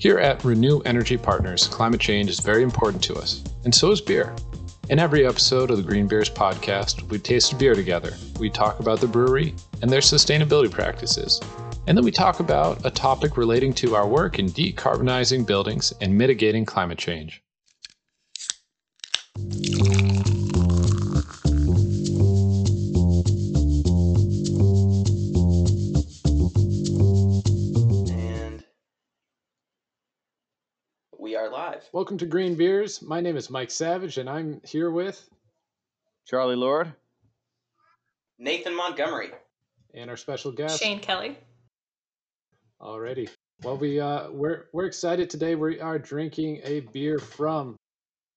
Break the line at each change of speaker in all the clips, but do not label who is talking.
Here at Renew Energy Partners, climate change is very important to us, and so is beer. In every episode of the Green Beers podcast, we taste beer together. We talk about the brewery and their sustainability practices. And then we talk about a topic relating to our work in decarbonizing buildings and mitigating climate change. Welcome to Green Beers. My name is Mike Savage, and I'm here with
Charlie Lord.
Nathan Montgomery.
and our special guest.
Shane Kelly.
Alrighty. Well, we uh, we're we're excited today. We are drinking a beer from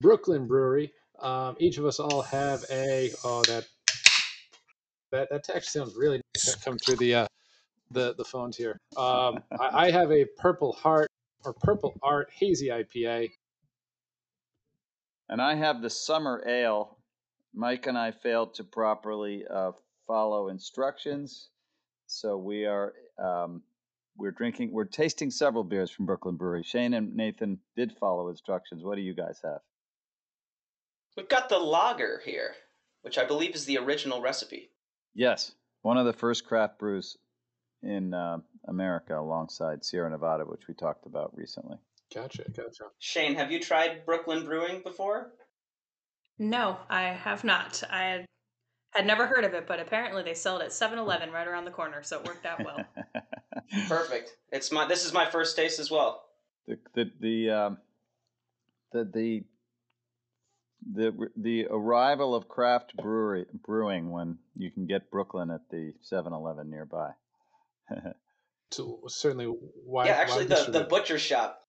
Brooklyn Brewery. Um, each of us all have a oh that that that text sounds really nice come through the uh, the the phones here. Um, I, I have a Purple Heart or Purple Art Hazy IPA.
And I have the summer ale. Mike and I failed to properly uh, follow instructions, so we are um, we're drinking we're tasting several beers from Brooklyn Brewery. Shane and Nathan did follow instructions. What do you guys have?
We've got the lager here, which I believe is the original recipe.
Yes, one of the first craft brews in uh, America, alongside Sierra Nevada, which we talked about recently.
Gotcha, gotcha.
Shane, have you tried Brooklyn Brewing before?
No, I have not. I had, had never heard of it, but apparently they sell it at 7-Eleven right around the corner, so it worked out well.
Perfect. It's my this is my first taste as well.
the the the um, the the the the arrival of craft brewery brewing when you can get Brooklyn at the 7-Eleven nearby.
So certainly, why?
yeah,
why
actually the, the butcher shop.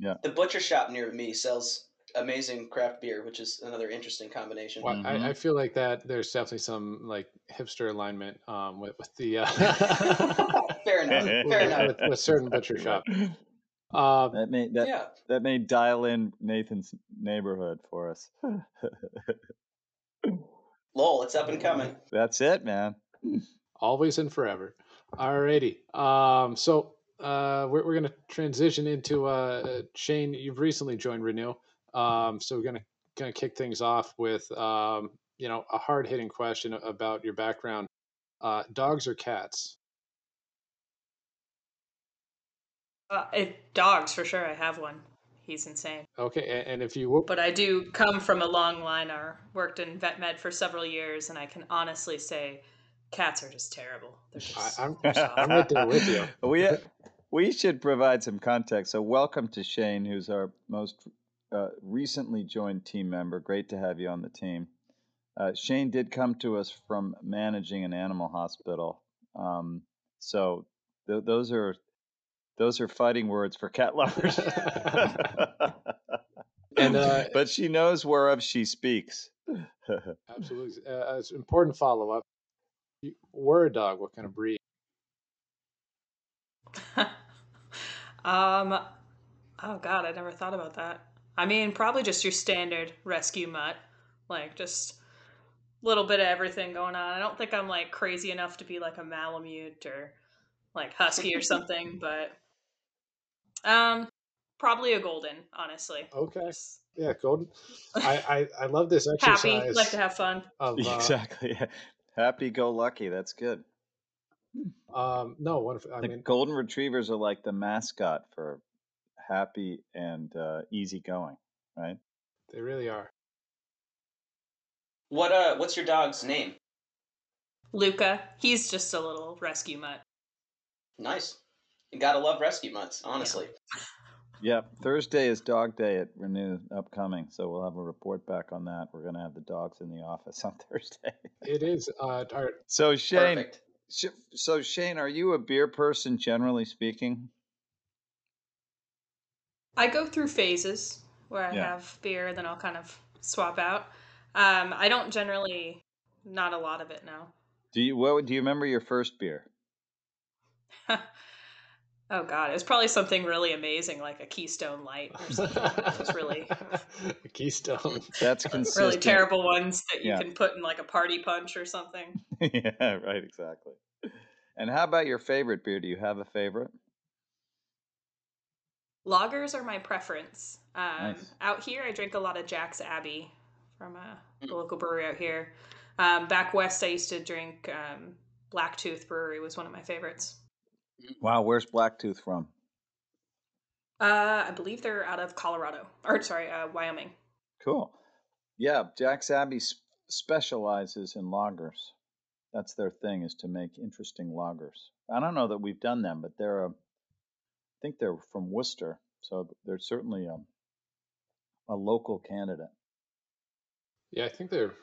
Yeah.
The butcher shop near me sells amazing craft beer, which is another interesting combination.
Well,
Mhm.
I, I feel like that there's definitely some like hipster alignment um, with with the uh,
Fair enough. Fair
with,
enough.
with, with certain butcher shop. Um,
That may that
Yeah.
that may dial in Nathan's neighborhood for us.
Lol, it's up and coming.
That's it, man.
always and forever. Alrighty. Um, so uh, we're we're gonna transition into uh, Shane. You've recently joined Renew, um, so we're gonna gonna kick things off with um, you know a hard hitting question about your background. Uh, dogs or cats?
Uh, it, dogs, for sure. I have one. He's insane.
Okay, and, and if you were
But I do come from a long line. I worked in vet med for several years, and I can honestly say cats are just terrible. They're just,
I, I'm
they're just
I'm right there with you.
we we should provide some context. So, welcome to Shane, who's our most uh, recently joined team member. Great to have you on the team. Uh, Shane did come to us from managing an animal hospital, um, so th- those are those are fighting words for cat lovers.
And, uh,
but she knows whereof she speaks.
Absolutely, uh, it's important follow up. You were a dog. What kind of breed?
Um, oh god, I never thought about that. I mean, probably just your standard rescue mutt, like just a little bit of everything going on. I don't think I'm like crazy enough to be like a Malamute or like husky or something, but um, probably a golden, honestly.
Okay, yeah, golden. I I, I love this exercise.
happy, like to have fun.
of uh,
exactly. Happy go lucky. That's good.
Um no one. I
the
mean,
golden retrievers are like the mascot for happy and uh, easygoing, right?
they really are.
What uh what's your dog's name?
Luca, he's just a little rescue mutt.
Nice. You gotta love rescue mutts, honestly.
Yeah, Thursday is Dog Day at Renew upcoming, so we'll have a report back on that. We're going to have the dogs in the office on Thursday.
It is. Uh, our,
So Shane,
Perfect.
So Shane, are you a beer person generally speaking?
I go through phases where I
Yeah.
have beer, then I'll kind of swap out. Um, I don't generally, not a lot of it now.
Do you what do you remember your first beer?
oh God, it was probably something really amazing, like a Keystone Light or something. It was really,
a keystone.
That's consistent.
really terrible ones that you
Yeah.
can put in like a party punch or something.
yeah, right, exactly. And how about your favorite beer? Do you have a favorite?
Lagers are my preference. Um,
Nice.
Out here, I drink a lot of Jack's Abbey from uh, the
Mm.
local brewery out here. Um, back west, I used to drink um, Blacktooth Brewery was one of my favorites.
Wow, where's Blacktooth from?
Uh, I believe they're out of Colorado, or sorry, uh, Wyoming.
Cool. Yeah, Jack's Abbey s- specializes in lagers. That's their thing is to make interesting lagers. I don't know that we've done them, but they're a, I think they're from Worcester, so they're certainly a, a local candidate.
Yeah, I think they're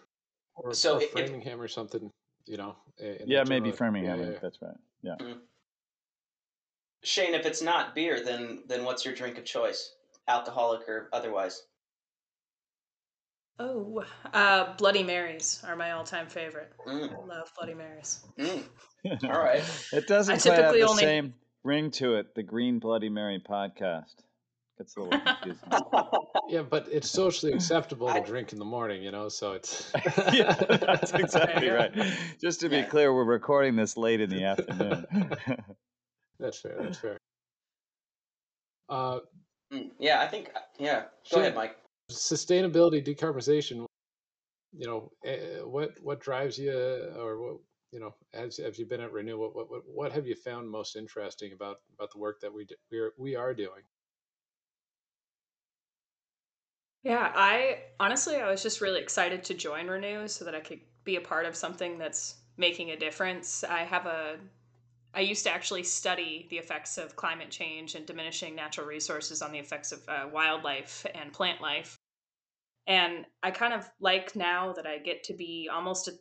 or,
So
or
if-
Framingham or something. You know. in
Yeah, maybe Framingham.
yeah, yeah.
That's right. Yeah.
Shane, if it's not beer, then then what's your drink of choice, alcoholic or otherwise?
Oh, uh, Bloody Marys are my all-time favorite.
Mm,
I love Bloody Marys.
mm. All right.
it doesn't
I
quite have the
only-
same ring to it. The Green Bloody Mary podcast. Gets a little confusing.
Yeah, but it's socially acceptable to drink in the morning, you know. So it's
yeah, that's exactly right. Just to be
Yeah.
clear, we're recording this late in the afternoon.
That's fair. That's fair. Uh,
Mm, yeah, I think. Yeah. Go
Shane,
ahead, Mike.
sustainability, decarbonization. You know, eh, what what drives you, or what you know, as have you been at Renew? What what what- what have you found most interesting about about the work that we d- we are we are doing?
Yeah, I honestly, I was just really excited to join Renew so that I could be a part of something that's making a difference. I have a, I used to actually study the effects of climate change and diminishing natural resources on the effects of uh, wildlife and plant life. And I kind of like now that I get to be almost a,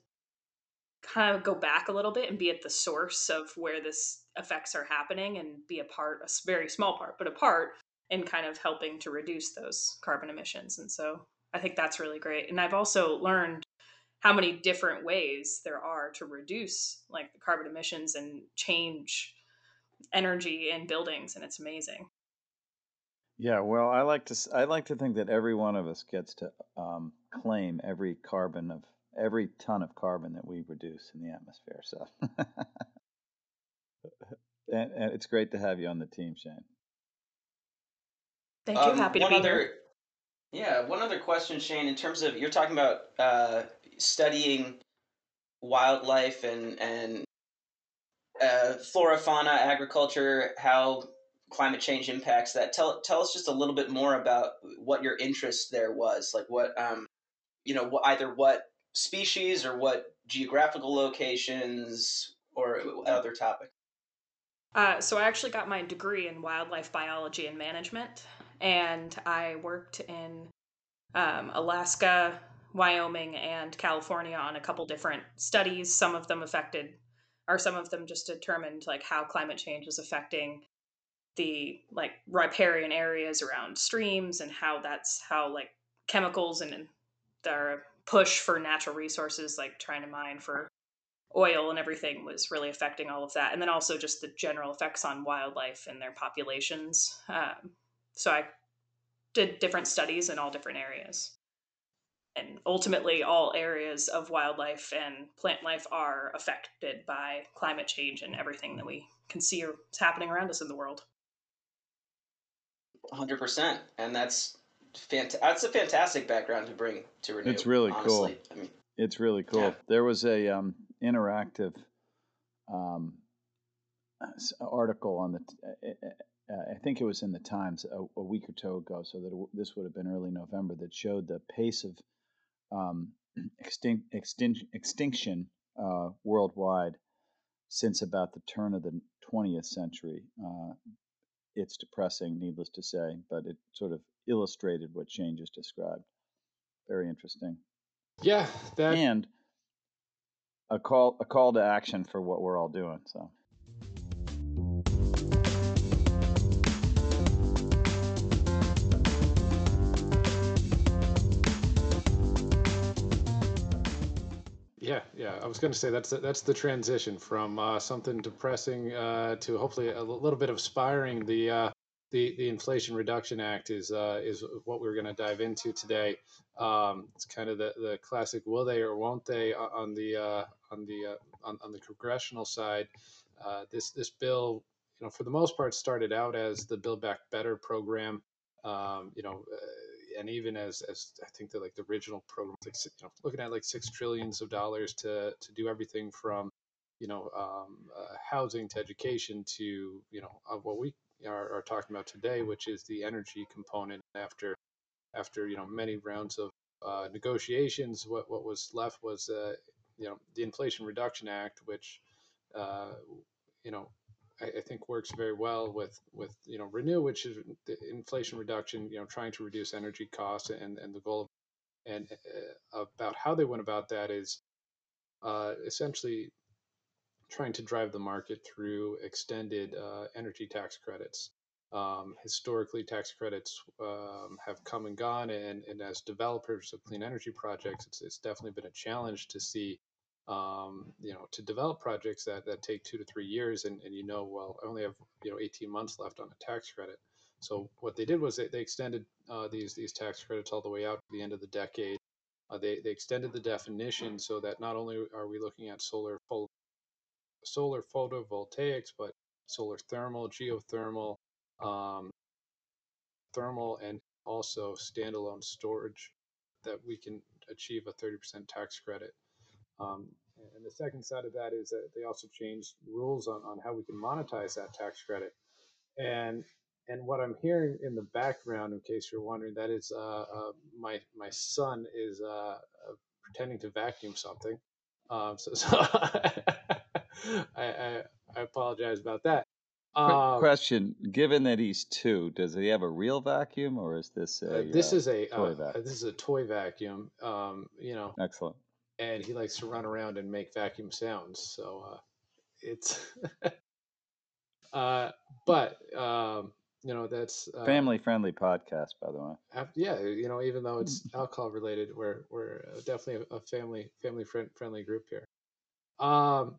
kind of go back a little bit and be at the source of where this effects are happening and be a part, a very small part, but a part in kind of helping to reduce those carbon emissions. And so I think that's really great. And I've also learned how many different ways there are to reduce like the carbon emissions and change energy in buildings and it's amazing.
Yeah, well, I like to i like to think that every one of us gets to um, claim every carbon of every ton of carbon that we produce in the atmosphere. So, and, and it's great to have you on the team, Shane.
Thank you.
Um,
Happy to
one
be
other,
here.
Yeah, one other question, Shane. In terms of you're talking about uh, studying wildlife and and uh, flora, fauna, agriculture, how climate change impacts that. Tell tell us just a little bit more about what your interest there was. Like what um, you know, either what species or what geographical locations or other topic.
Uh, so I actually got my degree in wildlife biology and management, and I worked in um, Alaska, Wyoming, and California on a couple different studies. Some of them affected, or some of them just determined like how climate change was affecting the like riparian areas around streams and how that's how like chemicals and their push for natural resources like trying to mine for oil and everything was really affecting all of that. And then also just the general effects on wildlife and their populations. Um, so i did different studies in all different areas and ultimately all areas of wildlife and plant life are affected by climate change and everything that we can see is happening around us in the world
Hundred percent, and that's fant- That's a fantastic background to bring to Renew.
It's really cool.
honestly. I mean,
It's really cool.
Yeah.
There was a um, interactive um, article on the. T- uh, uh, I think it was in the Times a, a week or two ago, so that it, w- this would have been early November. That showed the pace of um, extin- extin- extinction uh, worldwide since about the turn of the 20th century. Uh, it's depressing, needless to say, but it sort of illustrated what Shane just described. Very interesting
Yeah, that
and a call a call to action for what we're all doing. So
Yeah. I was going to say that's that's the transition from uh, something depressing uh, to hopefully a little bit of aspiring. The uh, the the Inflation Reduction Act is uh, is what we're going to dive into today. Um, it's kind of the, the classic will they or won't they on the uh, on the uh, on, on the congressional side. Uh, this this bill you know, for the most part, started out as the Build Back Better program. Um, you know, uh, and even as as I think the like the original program, like, you know, looking at like six trillions of dollars to to do everything from you know um, uh, housing to education to you know uh, what we are, are talking about today, which is the energy component. After after you know many rounds of uh, negotiations, what what was left was uh, you know the Inflation Reduction Act, which uh, you know I, I, think works very well with with you know Renew, which is the inflation reduction, you know trying to reduce energy costs and and the goal and uh, about how they went about that is uh, essentially trying to drive the market through extended uh, energy tax credits. Um, historically, tax credits um, have come and gone, and, and as developers of clean energy projects, it's, it's definitely been a challenge to see, um, you know, to develop projects that, that take two to three years, and, and you know, well, I only have you know 18 months left on a tax credit. So what they did was they, they extended uh, these these tax credits all the way out to the end of the decade. Uh, they, they extended the definition so that not only are we looking at solar solar photovoltaics, but solar thermal, geothermal, um, thermal, and also standalone storage that we can achieve a 30% tax credit. Um, and the second side of that is that they also changed rules on, on how we can monetize that tax credit. And and what I'm hearing in the background, in case you're wondering, that is uh, uh, my my son is uh, uh pretending to vacuum something. Um, so, so I, I, I apologize about that.
Um, question: Given that he's two, does he have a real vacuum, or is this a?
Uh, this
uh,
is a toy uh, this is a toy vacuum. Um, you know.
Excellent.
And he likes to run around and make vacuum sounds. So uh, it's. uh, but um, you know that's
uh, family friendly podcast, by the way.
Yeah, you know, even though it's alcohol related, we're we're definitely a family family friend, friendly group here. Um,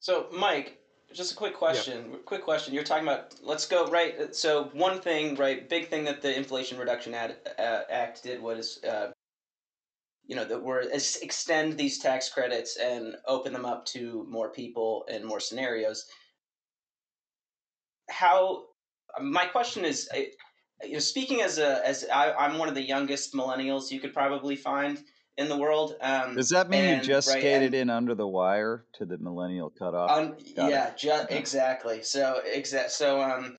so, Mike, just a quick question. Yeah. Quick question. You're talking about let's go right. So, one thing, right, big thing that the Inflation Reduction Ad, uh, Act did was, uh, you know, that we're extend these tax credits and open them up to more people and more scenarios. How? My question is, you know, speaking as a as I, I'm one of the youngest millennials you could probably find in the world. Um,
Does that mean and, you just right, skated in under the wire to the millennial cutoff?
Um, yeah, ju- exactly. So exact. So um,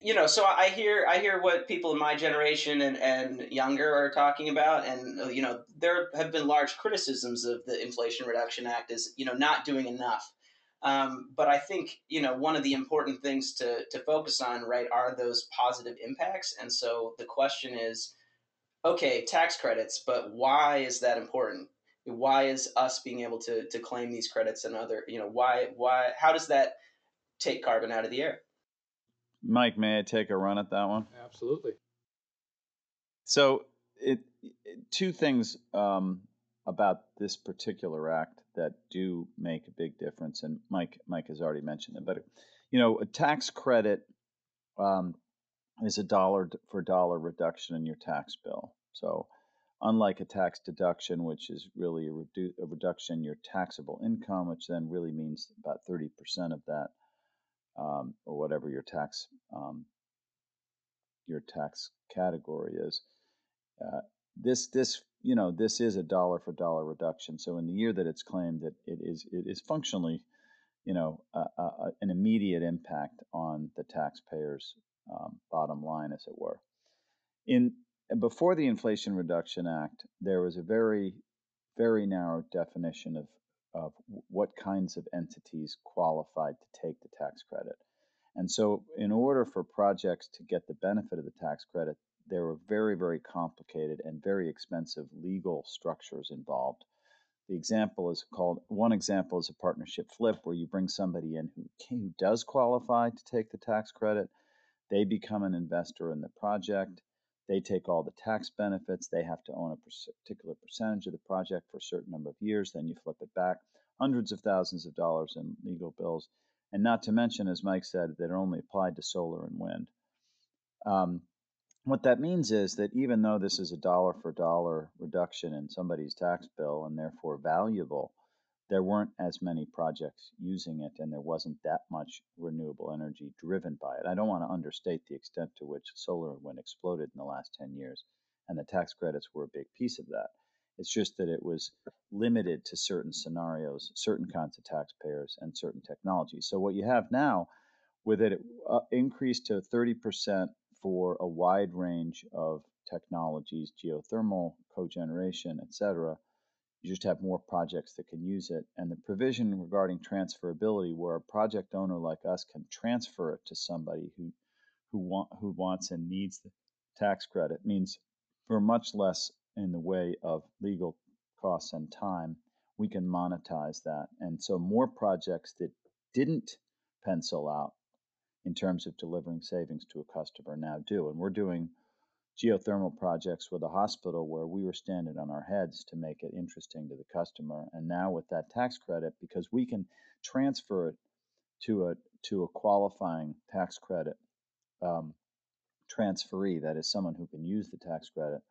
you know, so I hear I hear what people in my generation and, and younger are talking about, and you know, there have been large criticisms of the Inflation Reduction Act as you know not doing enough. Um, but I think you know one of the important things to to focus on, right, are those positive impacts. And so the question is, okay, tax credits, but why is that important? Why is us being able to to claim these credits and other, you know, why why how does that take carbon out of the air?
Mike, may I take a run at that one?
Absolutely.
So, it, it two things um, about this particular act that do make a big difference, and Mike Mike has already mentioned them. But you know, a tax credit um, is a dollar for dollar reduction in your tax bill. So, unlike a tax deduction, which is really a, redu- a reduction in your taxable income, which then really means about 30% of that, um, or whatever your tax um, your tax category is. Uh, this this you know this is a dollar for dollar reduction. So in the year that it's claimed that it is it is functionally you know an immediate impact on the taxpayer's um, bottom line, as it were. In before the Inflation Reduction Act, there was a very, very narrow definition of, of what kinds of entities qualified to take the tax credit. And so, in order for projects to get the benefit of the tax credit, there were very, very complicated and very expensive legal structures involved. The example is called one example is a partnership flip where you bring somebody in who, who does qualify to take the tax credit. They become an investor in the project. They take all the tax benefits. They have to own a particular percentage of the project for a certain number of years. Then you flip it back. Hundreds of thousands of dollars in legal bills. And not to mention, as Mike said, that are only applied to solar and wind. Um, what that means is that even though this is a dollar for dollar reduction in somebody's tax bill and therefore valuable, there weren't as many projects using it and there wasn't that much renewable energy driven by it. I don't want to understate the extent to which solar and wind exploded in the last 10 years, and the tax credits were a big piece of that. It's just that it was limited to certain scenarios, certain kinds of taxpayers, and certain technologies. So what you have now, with it uh, increased to 30% for a wide range of technologies, geothermal, cogeneration, et cetera, you just have more projects that can use it. And the provision regarding transferability, where a project owner like us can transfer it to somebody who who want who wants and needs the tax credit, means for much less in the way of legal costs and time, we can monetize that. And so more projects that didn't pencil out in terms of delivering savings to a customer now do. And we're doing geothermal projects with a hospital where we were standing on our heads to make it interesting to the customer. And now with that tax credit, because we can transfer it to a to a qualifying tax credit um, transferee, that is someone who can use the tax credit,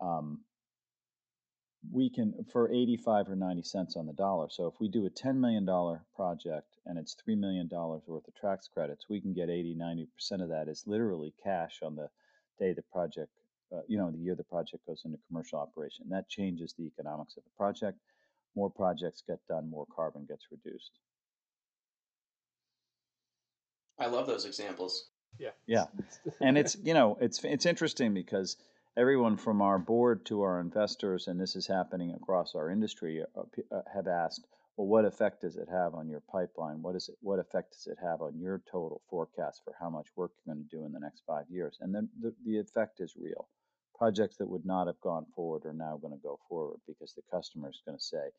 um, we can for 85 or 90 cents on the dollar. So if we do a $10 million project and it's $3 million worth of tax credits, we can get 80, 90% of that is literally cash on the day the project, uh, you know, the year the project goes into commercial operation. That changes the economics of the project. More projects get done, more carbon gets reduced.
I love those examples.
Yeah.
Yeah. And it's, you know, it's it's interesting because everyone from our board to our investors, and this is happening across our industry, uh, uh, have asked, well, what effect does it have on your pipeline? What is it? What effect does it have on your total forecast for how much work you're going to do in the next five years? And then the, the effect is real. Projects that would not have gone forward are now going to go forward because the customer is going to say,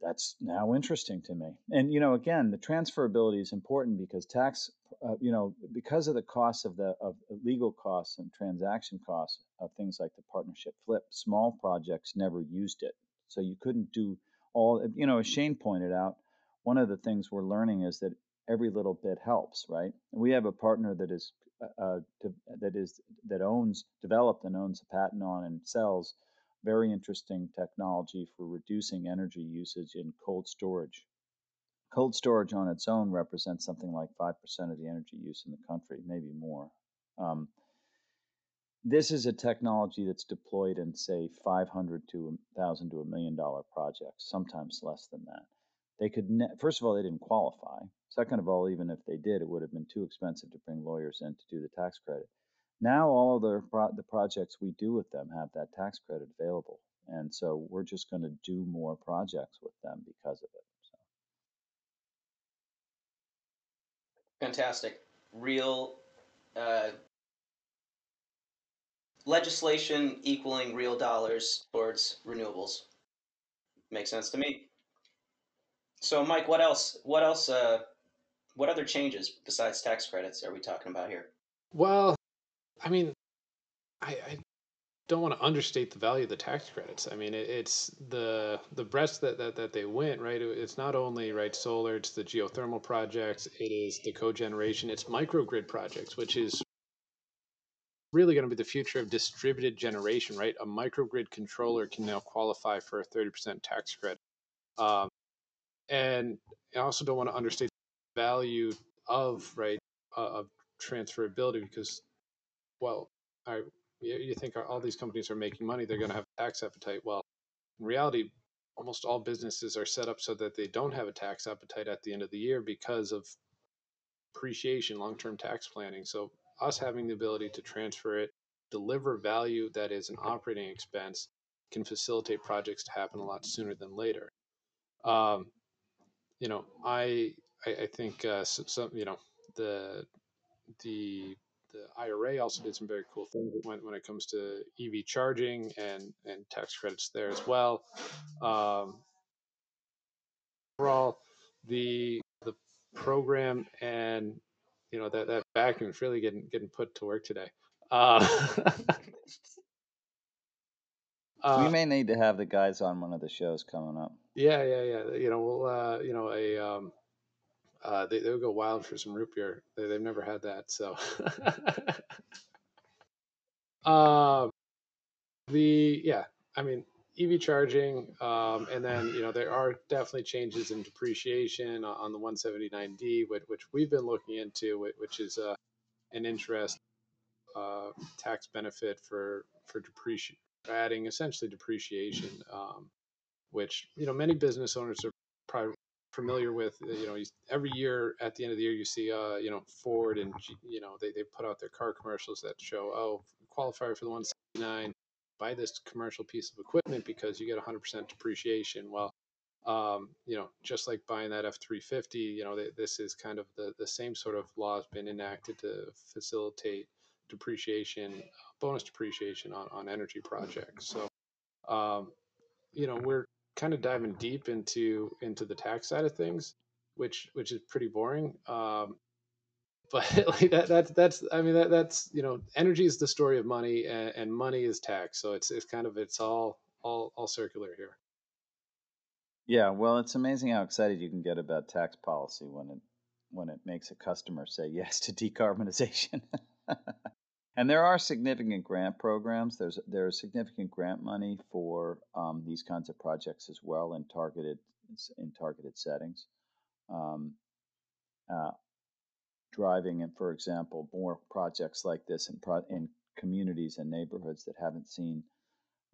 that's now interesting to me. And you know, again, the transferability is important because tax, uh, you know, because of the costs of the of legal costs and transaction costs of things like the partnership flip, small projects never used it, so you couldn't do all. You know, as Shane pointed out, one of the things we're learning is that every little bit helps, right? We have a partner that is uh, uh that is that owns, developed and owns a patent on and sells very interesting technology for reducing energy usage in cold storage. Cold storage on its own represents something like 5% of the energy use in the country, maybe more. Um, this is a technology that's deployed in, say, 500 to 1,000 to a million dollar projects, sometimes less than that. They could, ne- first of all, they didn't qualify. Second of all, even if they did, it would have been too expensive to bring lawyers in to do the tax credit. Now all of the pro- the projects we do with them have that tax credit available, and so we're just going to do more projects with them because of it. So.
Fantastic, real uh, legislation equaling real dollars towards renewables. Makes sense to me. So, Mike, what else? What else? Uh, what other changes besides tax credits are we talking about here?
Well, I mean, I, I don't want to understate the value of the tax credits. I mean, it, it's the the breadth that, that that they went right. It's not only right solar, it's the geothermal projects, it is the cogeneration, it's microgrid projects, which is really going to be the future of distributed generation. Right, a microgrid controller can now qualify for a thirty percent tax credit. Um, and I also don't want to understate the value of right uh, of transferability because well, I, you think all these companies are making money, they're going to have a tax appetite. Well, in reality, almost all businesses are set up so that they don't have a tax appetite at the end of the year because of appreciation, long term tax planning. So, us having the ability to transfer it, deliver value that is an operating expense, can facilitate projects to happen a lot sooner than later. Um, you know, I I, I think uh, some you know the the the IRA also did some very cool things when, when it comes to EV charging and, and tax credits there as well. Um, overall, the the program and you know that that vacuum is really getting getting put to work today. Uh,
uh, we may need to have the guys on one of the shows coming up.
Yeah, yeah, yeah. You know, we'll uh, you know a um, uh, they they would go wild for some root beer. They, they've never had that, so. uh, the yeah, I mean EV charging, um, and then you know there are definitely changes in depreciation on the 179D, which, which we've been looking into, which is uh, an interest uh, tax benefit for for depreciation, adding essentially depreciation, um, which you know many business owners are probably familiar with. You know, every year at the end of the year, you see, uh, you know, Ford and you know they they put out their car commercials that show, oh, qualify for the 179 buy this commercial piece of equipment because you get 100% depreciation. Well, um, you know, just like buying that F-350, you know, this is kind of the, the same sort of law has been enacted to facilitate depreciation, bonus depreciation on, on energy projects. So, um, you know, we're kind of diving deep into into the tax side of things, which which is pretty boring. Um, but like that that's that's i mean that that's you know energy is the story of money and, and money is tax. So it's it's kind of it's all all all circular here.
Yeah well it's amazing how excited you can get about tax policy when it when it makes a customer say yes to decarbonization. And there are significant grant programs. There's there's significant grant money for um, these kinds of projects as well in targeted in targeted settings. Um, uh, driving, and for example, more projects like this in, pro- in communities and neighborhoods that haven't seen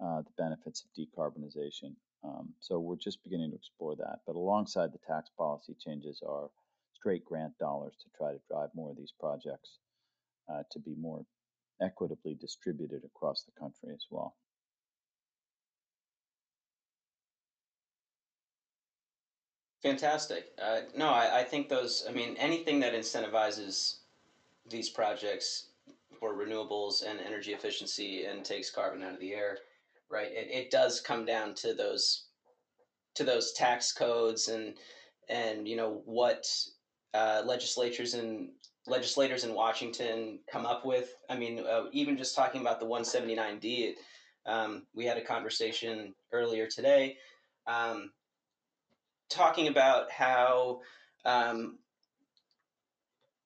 uh, the benefits of decarbonization. Um, so we're just beginning to explore that. But alongside the tax policy changes are straight grant dollars to try to drive more of these projects uh, to be more equitably distributed across the country as well.
Fantastic. Uh, no, I, I think those, I mean, anything that incentivizes these projects for renewables and energy efficiency and takes carbon out of the air, right? It, it does come down to those to those tax codes and and you know what uh, legislatures and legislators in Washington come up with. I mean, uh, even just talking about the 179D, um, we had a conversation earlier today. Um, talking about how um,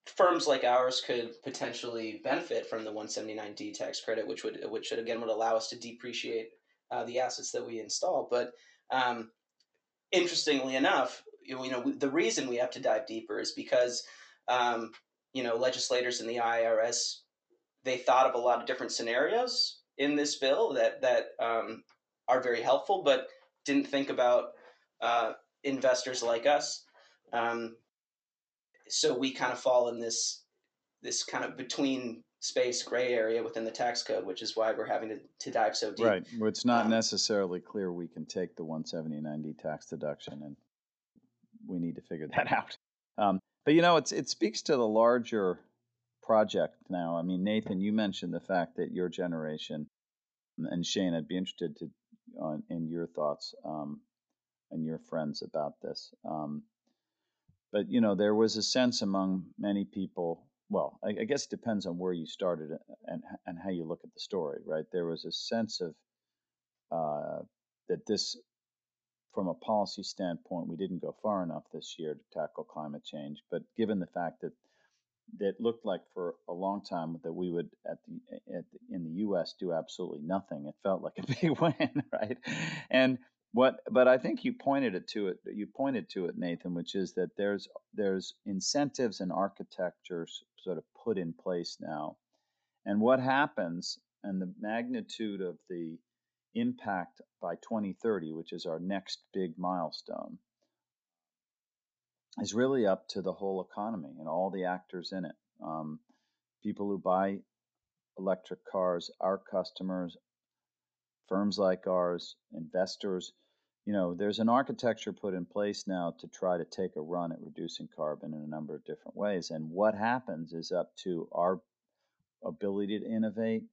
firms like ours could potentially benefit from the 179D tax credit, which would which again would allow us to depreciate uh, the assets that we install. But um, interestingly enough, you know, the reason we have to dive deeper is because um, you know legislators in the IRS they thought of a lot of different scenarios in this bill that that um, are very helpful, but didn't think about uh, investors like us. Um, so we kind of fall in this this kind of between space gray area within the tax code, which is why we're having to, to dive so deep.
Right. Well, it's not um, necessarily clear we can take the 179D tax deduction, and we need to figure that out. Um, but you know, it's it speaks to the larger project now. I mean, Nathan, you mentioned the fact that your generation, and Shane, I'd be interested to on in your thoughts. Um, and your friends about this. Um, but you know, there was a sense among many people. Well, I, I, guess it depends on where you started and and how you look at the story, right? There was a sense of uh, that this, from a policy standpoint, we didn't go far enough this year to tackle climate change. But given the fact that that looked like for a long time that we would at the, at the, in the U.S. do absolutely nothing. It felt like a big win, right? And what, but I think you pointed it to it. You pointed to it, Nathan, which is that there's there's incentives and architectures sort of put in place now, and what happens and the magnitude of the impact by 2030, which is our next big milestone, is really up to the whole economy and all the actors in it. Um, people who buy electric cars, our customers, firms like ours, investors, you know, there's an architecture put in place now to try to take a run at reducing carbon in a number of different ways. And what happens is up to our ability to innovate,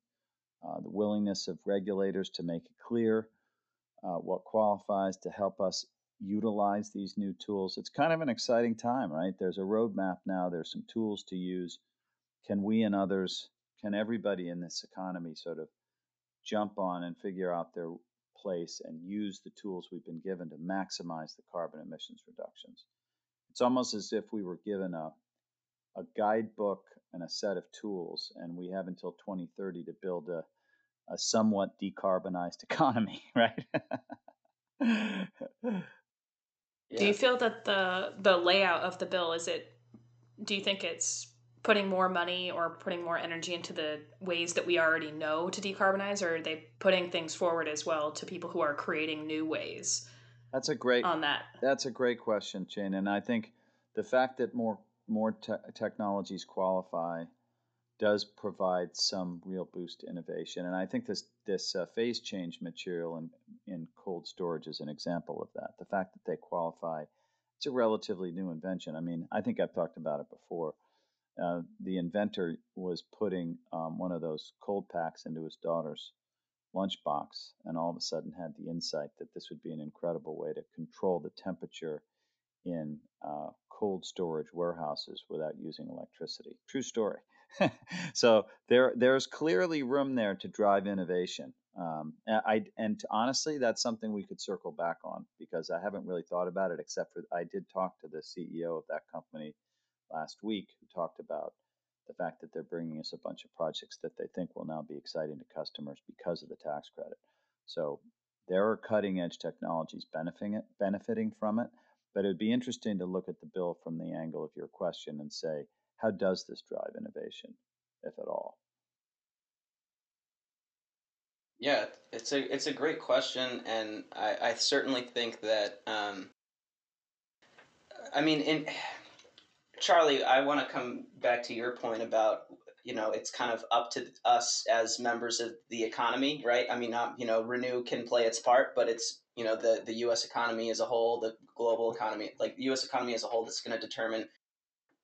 uh, the willingness of regulators to make it clear uh, what qualifies to help us utilize these new tools. It's kind of an exciting time, right? There's a roadmap now, there's some tools to use. Can we and others, can everybody in this economy sort of jump on and figure out their place and use the tools we've been given to maximize the carbon emissions reductions. It's almost as if we were given a, a guidebook and a set of tools, and we have until 2030 to build a, a somewhat decarbonized economy, right?
Yeah.
Do you feel that the the layout of the bill is it? Do you think it's putting more money or putting more energy into the ways that we already know to decarbonize, or are they putting things forward as well to people who are creating new ways?
That's a great
on that.
That's a great question, Shane. And I think the fact that more more te- technologies qualify does provide some real boost to innovation. And I think this this uh, phase change material in in cold storage is an example of that. The fact that they qualify, it's a relatively new invention. I mean, I think I've talked about it before. Uh, the inventor was putting um, one of those cold packs into his daughter's lunchbox, and all of a sudden had the insight that this would be an incredible way to control the temperature in uh, cold storage warehouses without using electricity. True story. so there, there's clearly room there to drive innovation. Um, and I, and honestly, that's something we could circle back on because I haven't really thought about it, except for I did talk to the CEO of that company last week who talked about the fact that they're bringing us a bunch of projects that they think will now be exciting to customers because of the tax credit. So there are cutting edge technologies benefiting it, benefiting from it, but it would be interesting to look at the bill from the angle of your question and say, how does this drive innovation, if at all?
Yeah, it's a it's a great question, and I, I certainly think that um, I mean in Charlie, I want to come back to your point about you know it's kind of up to us as members of the economy, right? I mean, not you know, Renew can play its part, but it's you know the the U.S. economy as a whole, the global economy, like the U.S. economy as a whole, that's going to determine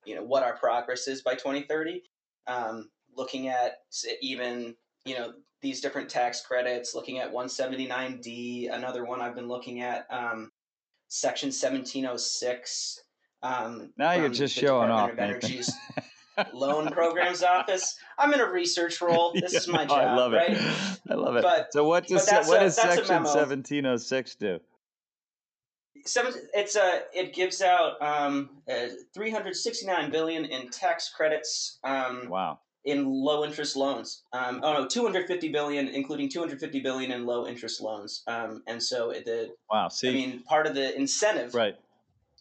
you know what our progress is by 2030. Um, looking at even you know these different tax credits, looking at 179D, another one I've been looking at, um, Section 1706 um,
now you're just showing
Department
off,
of Energy's loan programs office. I'm in a research role. This
yeah,
is my job,
I love
right?
it. I love it.
But,
so what does what
a,
does Section 1706 do?
Seven, it's a it gives out um, uh, 369 billion in tax credits. Um,
wow.
In low interest loans, um, oh no, 250 billion, including 250 billion in low interest loans. Um, and so the
wow, see,
I mean, part of the incentive,
right?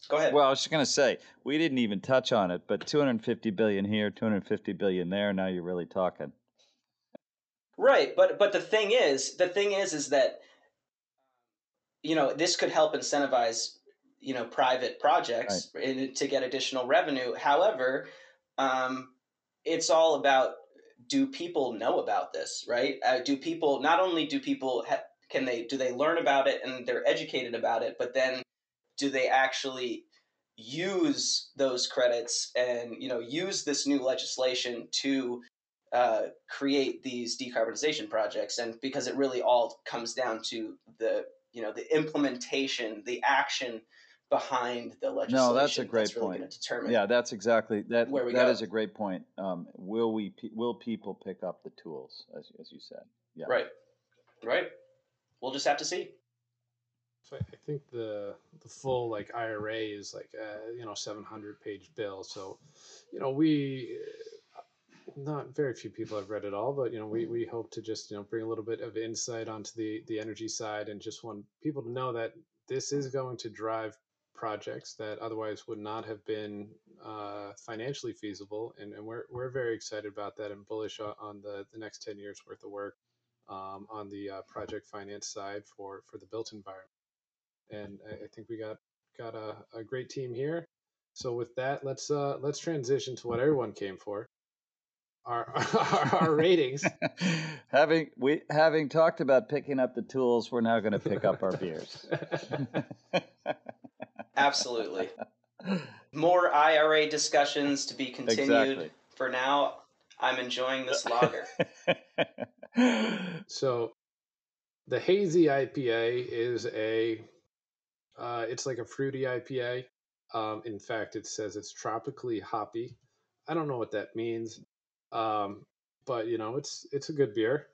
Go ahead.
Well, I was just going to say we didn't even touch on it, but 250 billion here, 250 billion there. Now you're really talking.
Right, but but the thing is, the thing is, is that you know this could help incentivize you know private projects right. in, to get additional revenue. However, um, it's all about do people know about this, right? Uh, do people not only do people ha- can they do they learn about it and they're educated about it, but then do they actually use those credits and you know use this new legislation to uh, create these decarbonization projects? And because it really all comes down to the you know the implementation the action behind the legislation
no that's a great
that's really
point.
determine
yeah that's exactly that
where we
that is a great point. Um, will we will people pick up the tools as, as you said? Yeah.
Right. Right. We'll just have to see
so I think the the full like IRA is like a, you know 700 page bill. So, you know, we not very few people have read it all, but you know, we we hope to just you know bring a little bit of insight onto the the energy side and just want people to know that this is going to drive projects that otherwise would not have been uh, financially feasible, and, and we're we're very excited about that and bullish on the the next 10 years worth of work um, on the uh, project finance side for for the built environment and I think we got got a, a great team here. So with that, let's uh, let's transition to what everyone came for. Our our, our ratings.
having we having talked about picking up the tools, we're now going to pick up our beers.
Absolutely. More IRA discussions to be continued. Exactly. For now, I'm enjoying this lager.
so, the hazy IPA is a uh, it's like a fruity IPA. Um, in fact, it says it's tropically hoppy. I don't know what that means, um, but you know, it's it's a good beer.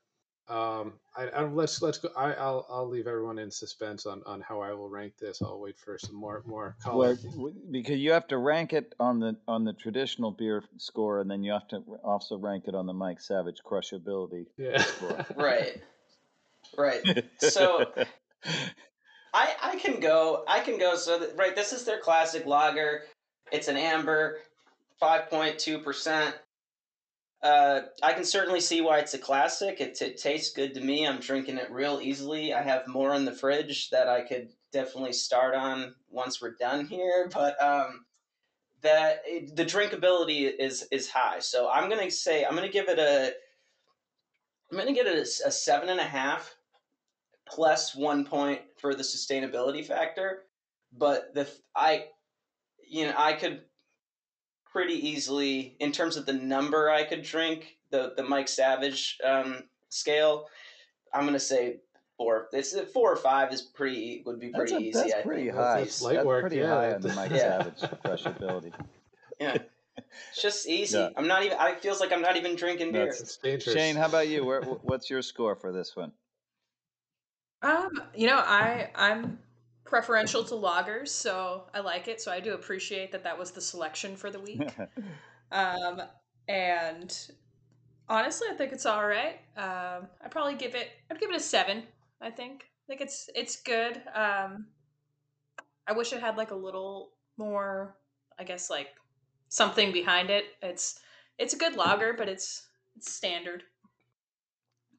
Um, I, I let's let's go. I, I'll I'll leave everyone in suspense on, on how I will rank this. I'll wait for some more more color.
Well, because you have to rank it on the on the traditional beer score, and then you have to also rank it on the Mike Savage crushability.
Yeah.
right. Right. So I I can go. I can go. So that, right, this is their classic lager. It's an amber, five point two percent. Uh, I can certainly see why it's a classic. It, it tastes good to me. I'm drinking it real easily. I have more in the fridge that I could definitely start on once we're done here. But um, that the drinkability is is high. So I'm gonna say I'm gonna give it a I'm gonna give it a, a seven and a half plus one point for the sustainability factor. But the I you know I could pretty easily in terms of the number I could drink the the Mike Savage um, scale. I'm gonna say four. It's four or five is pretty would be pretty
that's a,
easy.
That's
I
pretty
think.
high.
That's light
that's
work,
pretty
yeah.
high on the Mike
Yeah.
Savage crushability.
Yeah, it's just easy.
Yeah.
I'm not even. I feels like I'm not even drinking beer.
That's-
dangerous.
Shane, how about you? Where, what's your score for this one?
Um, you know, I I'm preferential to lagers, so I like it. So I do appreciate that that was the selection for the week. Um, and honestly, I think it's all right. Um, I'd probably give it. I'd give it a seven. I think. I think it's it's good. Um, I wish it had like a little more. I guess like something behind it. It's it's a good lager, but it's it's standard.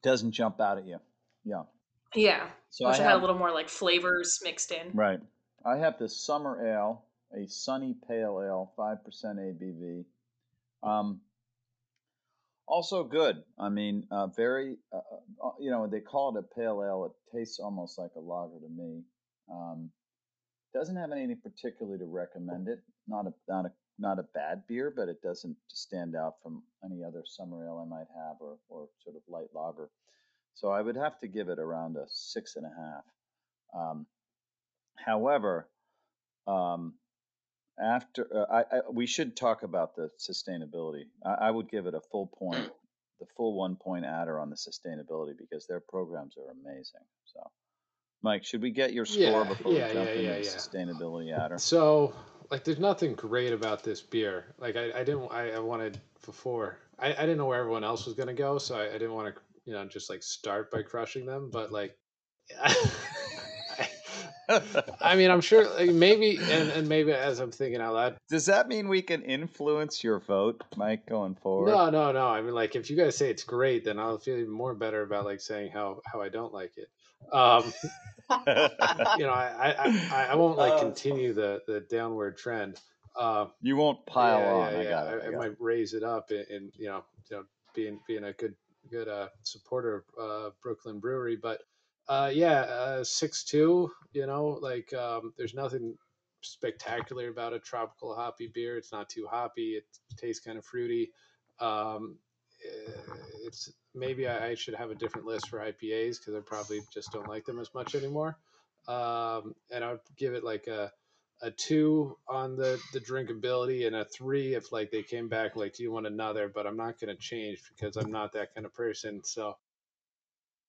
Doesn't jump out at you. Yeah.
Yeah.
So
wish
I
it had a little more like flavors mixed in.
right. I have the summer ale, a sunny pale ale, five percent ABV. Um, also good. I mean, uh, very. Uh, uh, you know, they call it a pale ale. It tastes almost like a lager to me. Um, doesn't have anything particularly to recommend it. Not a not a not a bad beer, but it doesn't stand out from any other summer ale I might have or or sort of light lager. So I would have to give it around a six and a half. Um, however, um, after uh, I, I, we should talk about the sustainability. I, I would give it a full point, the full one point adder on the sustainability because their programs are amazing. So, Mike, should we get your score
Yeah,
before
yeah,
we jump
yeah,
into
yeah,
sustainability adder?
So, like, there's nothing great about this beer. Like, I, I didn't, I, I wanted before, I, I didn't know where everyone else was going to go. So I, I didn't want to, you know, just like start by crushing them. But, like, I mean, I'm sure like, maybe, and, and maybe as I'm thinking out loud,
Does that mean we can influence your vote, Mike, going forward?
no, no, no. I mean, like, if you guys say it's great, then I'll feel even more better about like saying how how I don't like it. Um, you know, I I, I, I won't like
Oh,
continue the the downward trend. Uh,
you won't pile
yeah,
on.
Yeah,
I
yeah.
got it.
I,
I
I
got it.
might raise it up and, and you know, you know, being being a good good uh, supporter of uh, Brooklyn Brewery, but uh, yeah, uh, six two. You know, like um, there's nothing spectacular about a tropical hoppy beer. It's not too hoppy. It tastes kind of fruity. Um, eh, it's maybe I, I should have a different list for IPAs because I probably just don't like them as much anymore. Um, and I'd give it like a a two on the the drinkability and a three if like they came back like do you want another but i'm not going to change because i'm not that kind of person so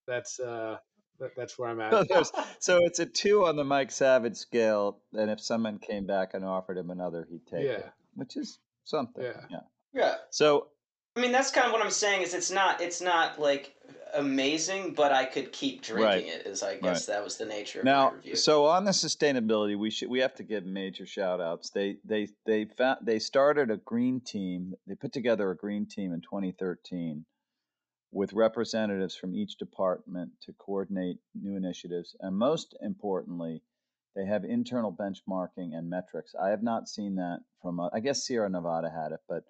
that's uh that, that's where i'm at
so it's a two on the Mike Savage scale, and if someone came back and offered him another, he'd take
Yeah.
it, which is something.
Yeah.
yeah.
yeah.
So
I mean, that's kind of what I'm saying. Is it's not it's not like amazing, but I could keep drinking
Right.
it. Is I guess that was the nature of
now,
review.
so on the sustainability, we should we have to give major shout outs. They they they found they started a green team. They put together a green team in 2013 with representatives from each department to coordinate new initiatives, and most importantly, they have internal benchmarking and metrics. I have not seen that from. uh, I guess Sierra Nevada had it, but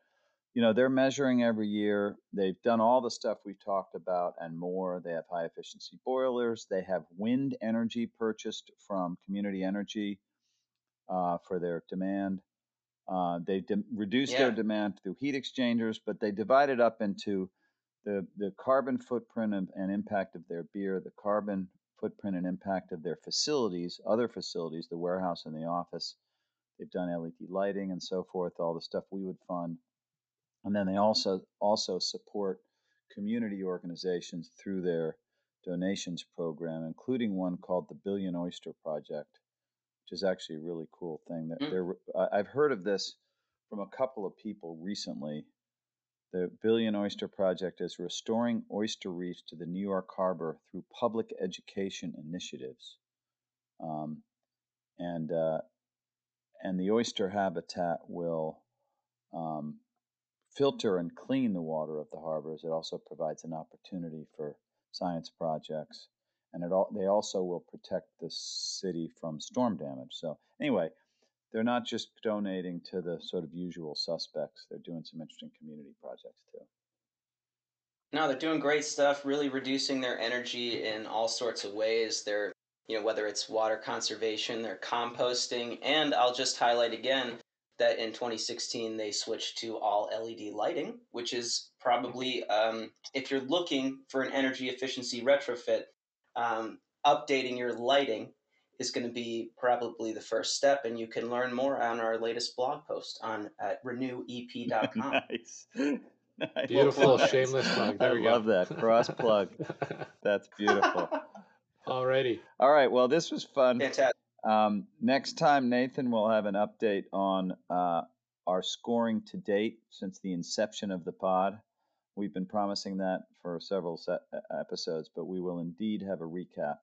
you know they're measuring every year they've done all the stuff we've talked about and more they have high efficiency boilers they have wind energy purchased from community energy uh, for their demand uh, they de- reduced their demand through heat exchangers but they divide it up into the, the carbon footprint of, and impact of their beer the carbon footprint and impact of their facilities other facilities the warehouse and the office. They've done led lighting and so forth all the stuff we would fund and then they also also support community organizations through their donations program, including one called the Billion Oyster Project, which is actually a really cool thing. That
Mm.
I've heard of this from a couple of people recently. The Billion Oyster Project is restoring oyster reefs to the New York Harbor through public education initiatives, um, and uh, and the oyster habitat will um, filter and clean the water of the harbors. It also provides an opportunity for science projects, and it all, they also will protect the city from storm damage. So anyway, they're not just donating to the sort of usual suspects. They're doing some interesting community projects too.
No, they're doing great stuff, really reducing their energy in all sorts of ways. They're, you know, whether it's water conservation, they're composting, and I'll just highlight again that in 2016 they switched to all LED lighting, which is probably, um, if you're looking for an energy efficiency retrofit, um, updating your lighting is going to be probably the first step. And you can learn more on our latest blog post on at renewep.com.
nice. nice.
Beautiful,
plug.
shameless plug. There
I
we go.
love that cross plug. That's beautiful.
Alrighty.
All right. Well, this was fun.
Fantastic.
Um, next time, Nathan we'll have an update on uh, our scoring to date since the inception of the pod. We've been promising that for several set episodes, but we will indeed have a recap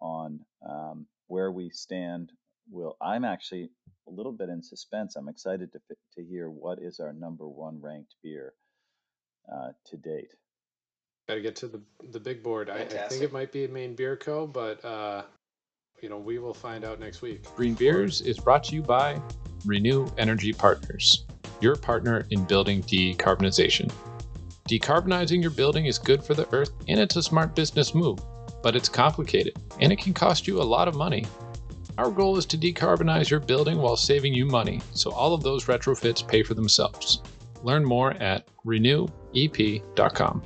on um, where we stand. Will I'm actually a little bit in suspense. I'm excited to to hear what is our number one ranked beer uh, to date.
Got to get to the the big board. I, I think it might be Maine Beer Co., but uh, you know we will find out next week.
Green Beers is brought to you by Renew Energy Partners, your partner in building decarbonization. Decarbonizing your building is good for the earth and it's a smart business move, but it's complicated and it can cost you a lot of money. Our goal is to decarbonize your building while saving you money, so all of those retrofits pay for themselves. Learn more at renewep.com.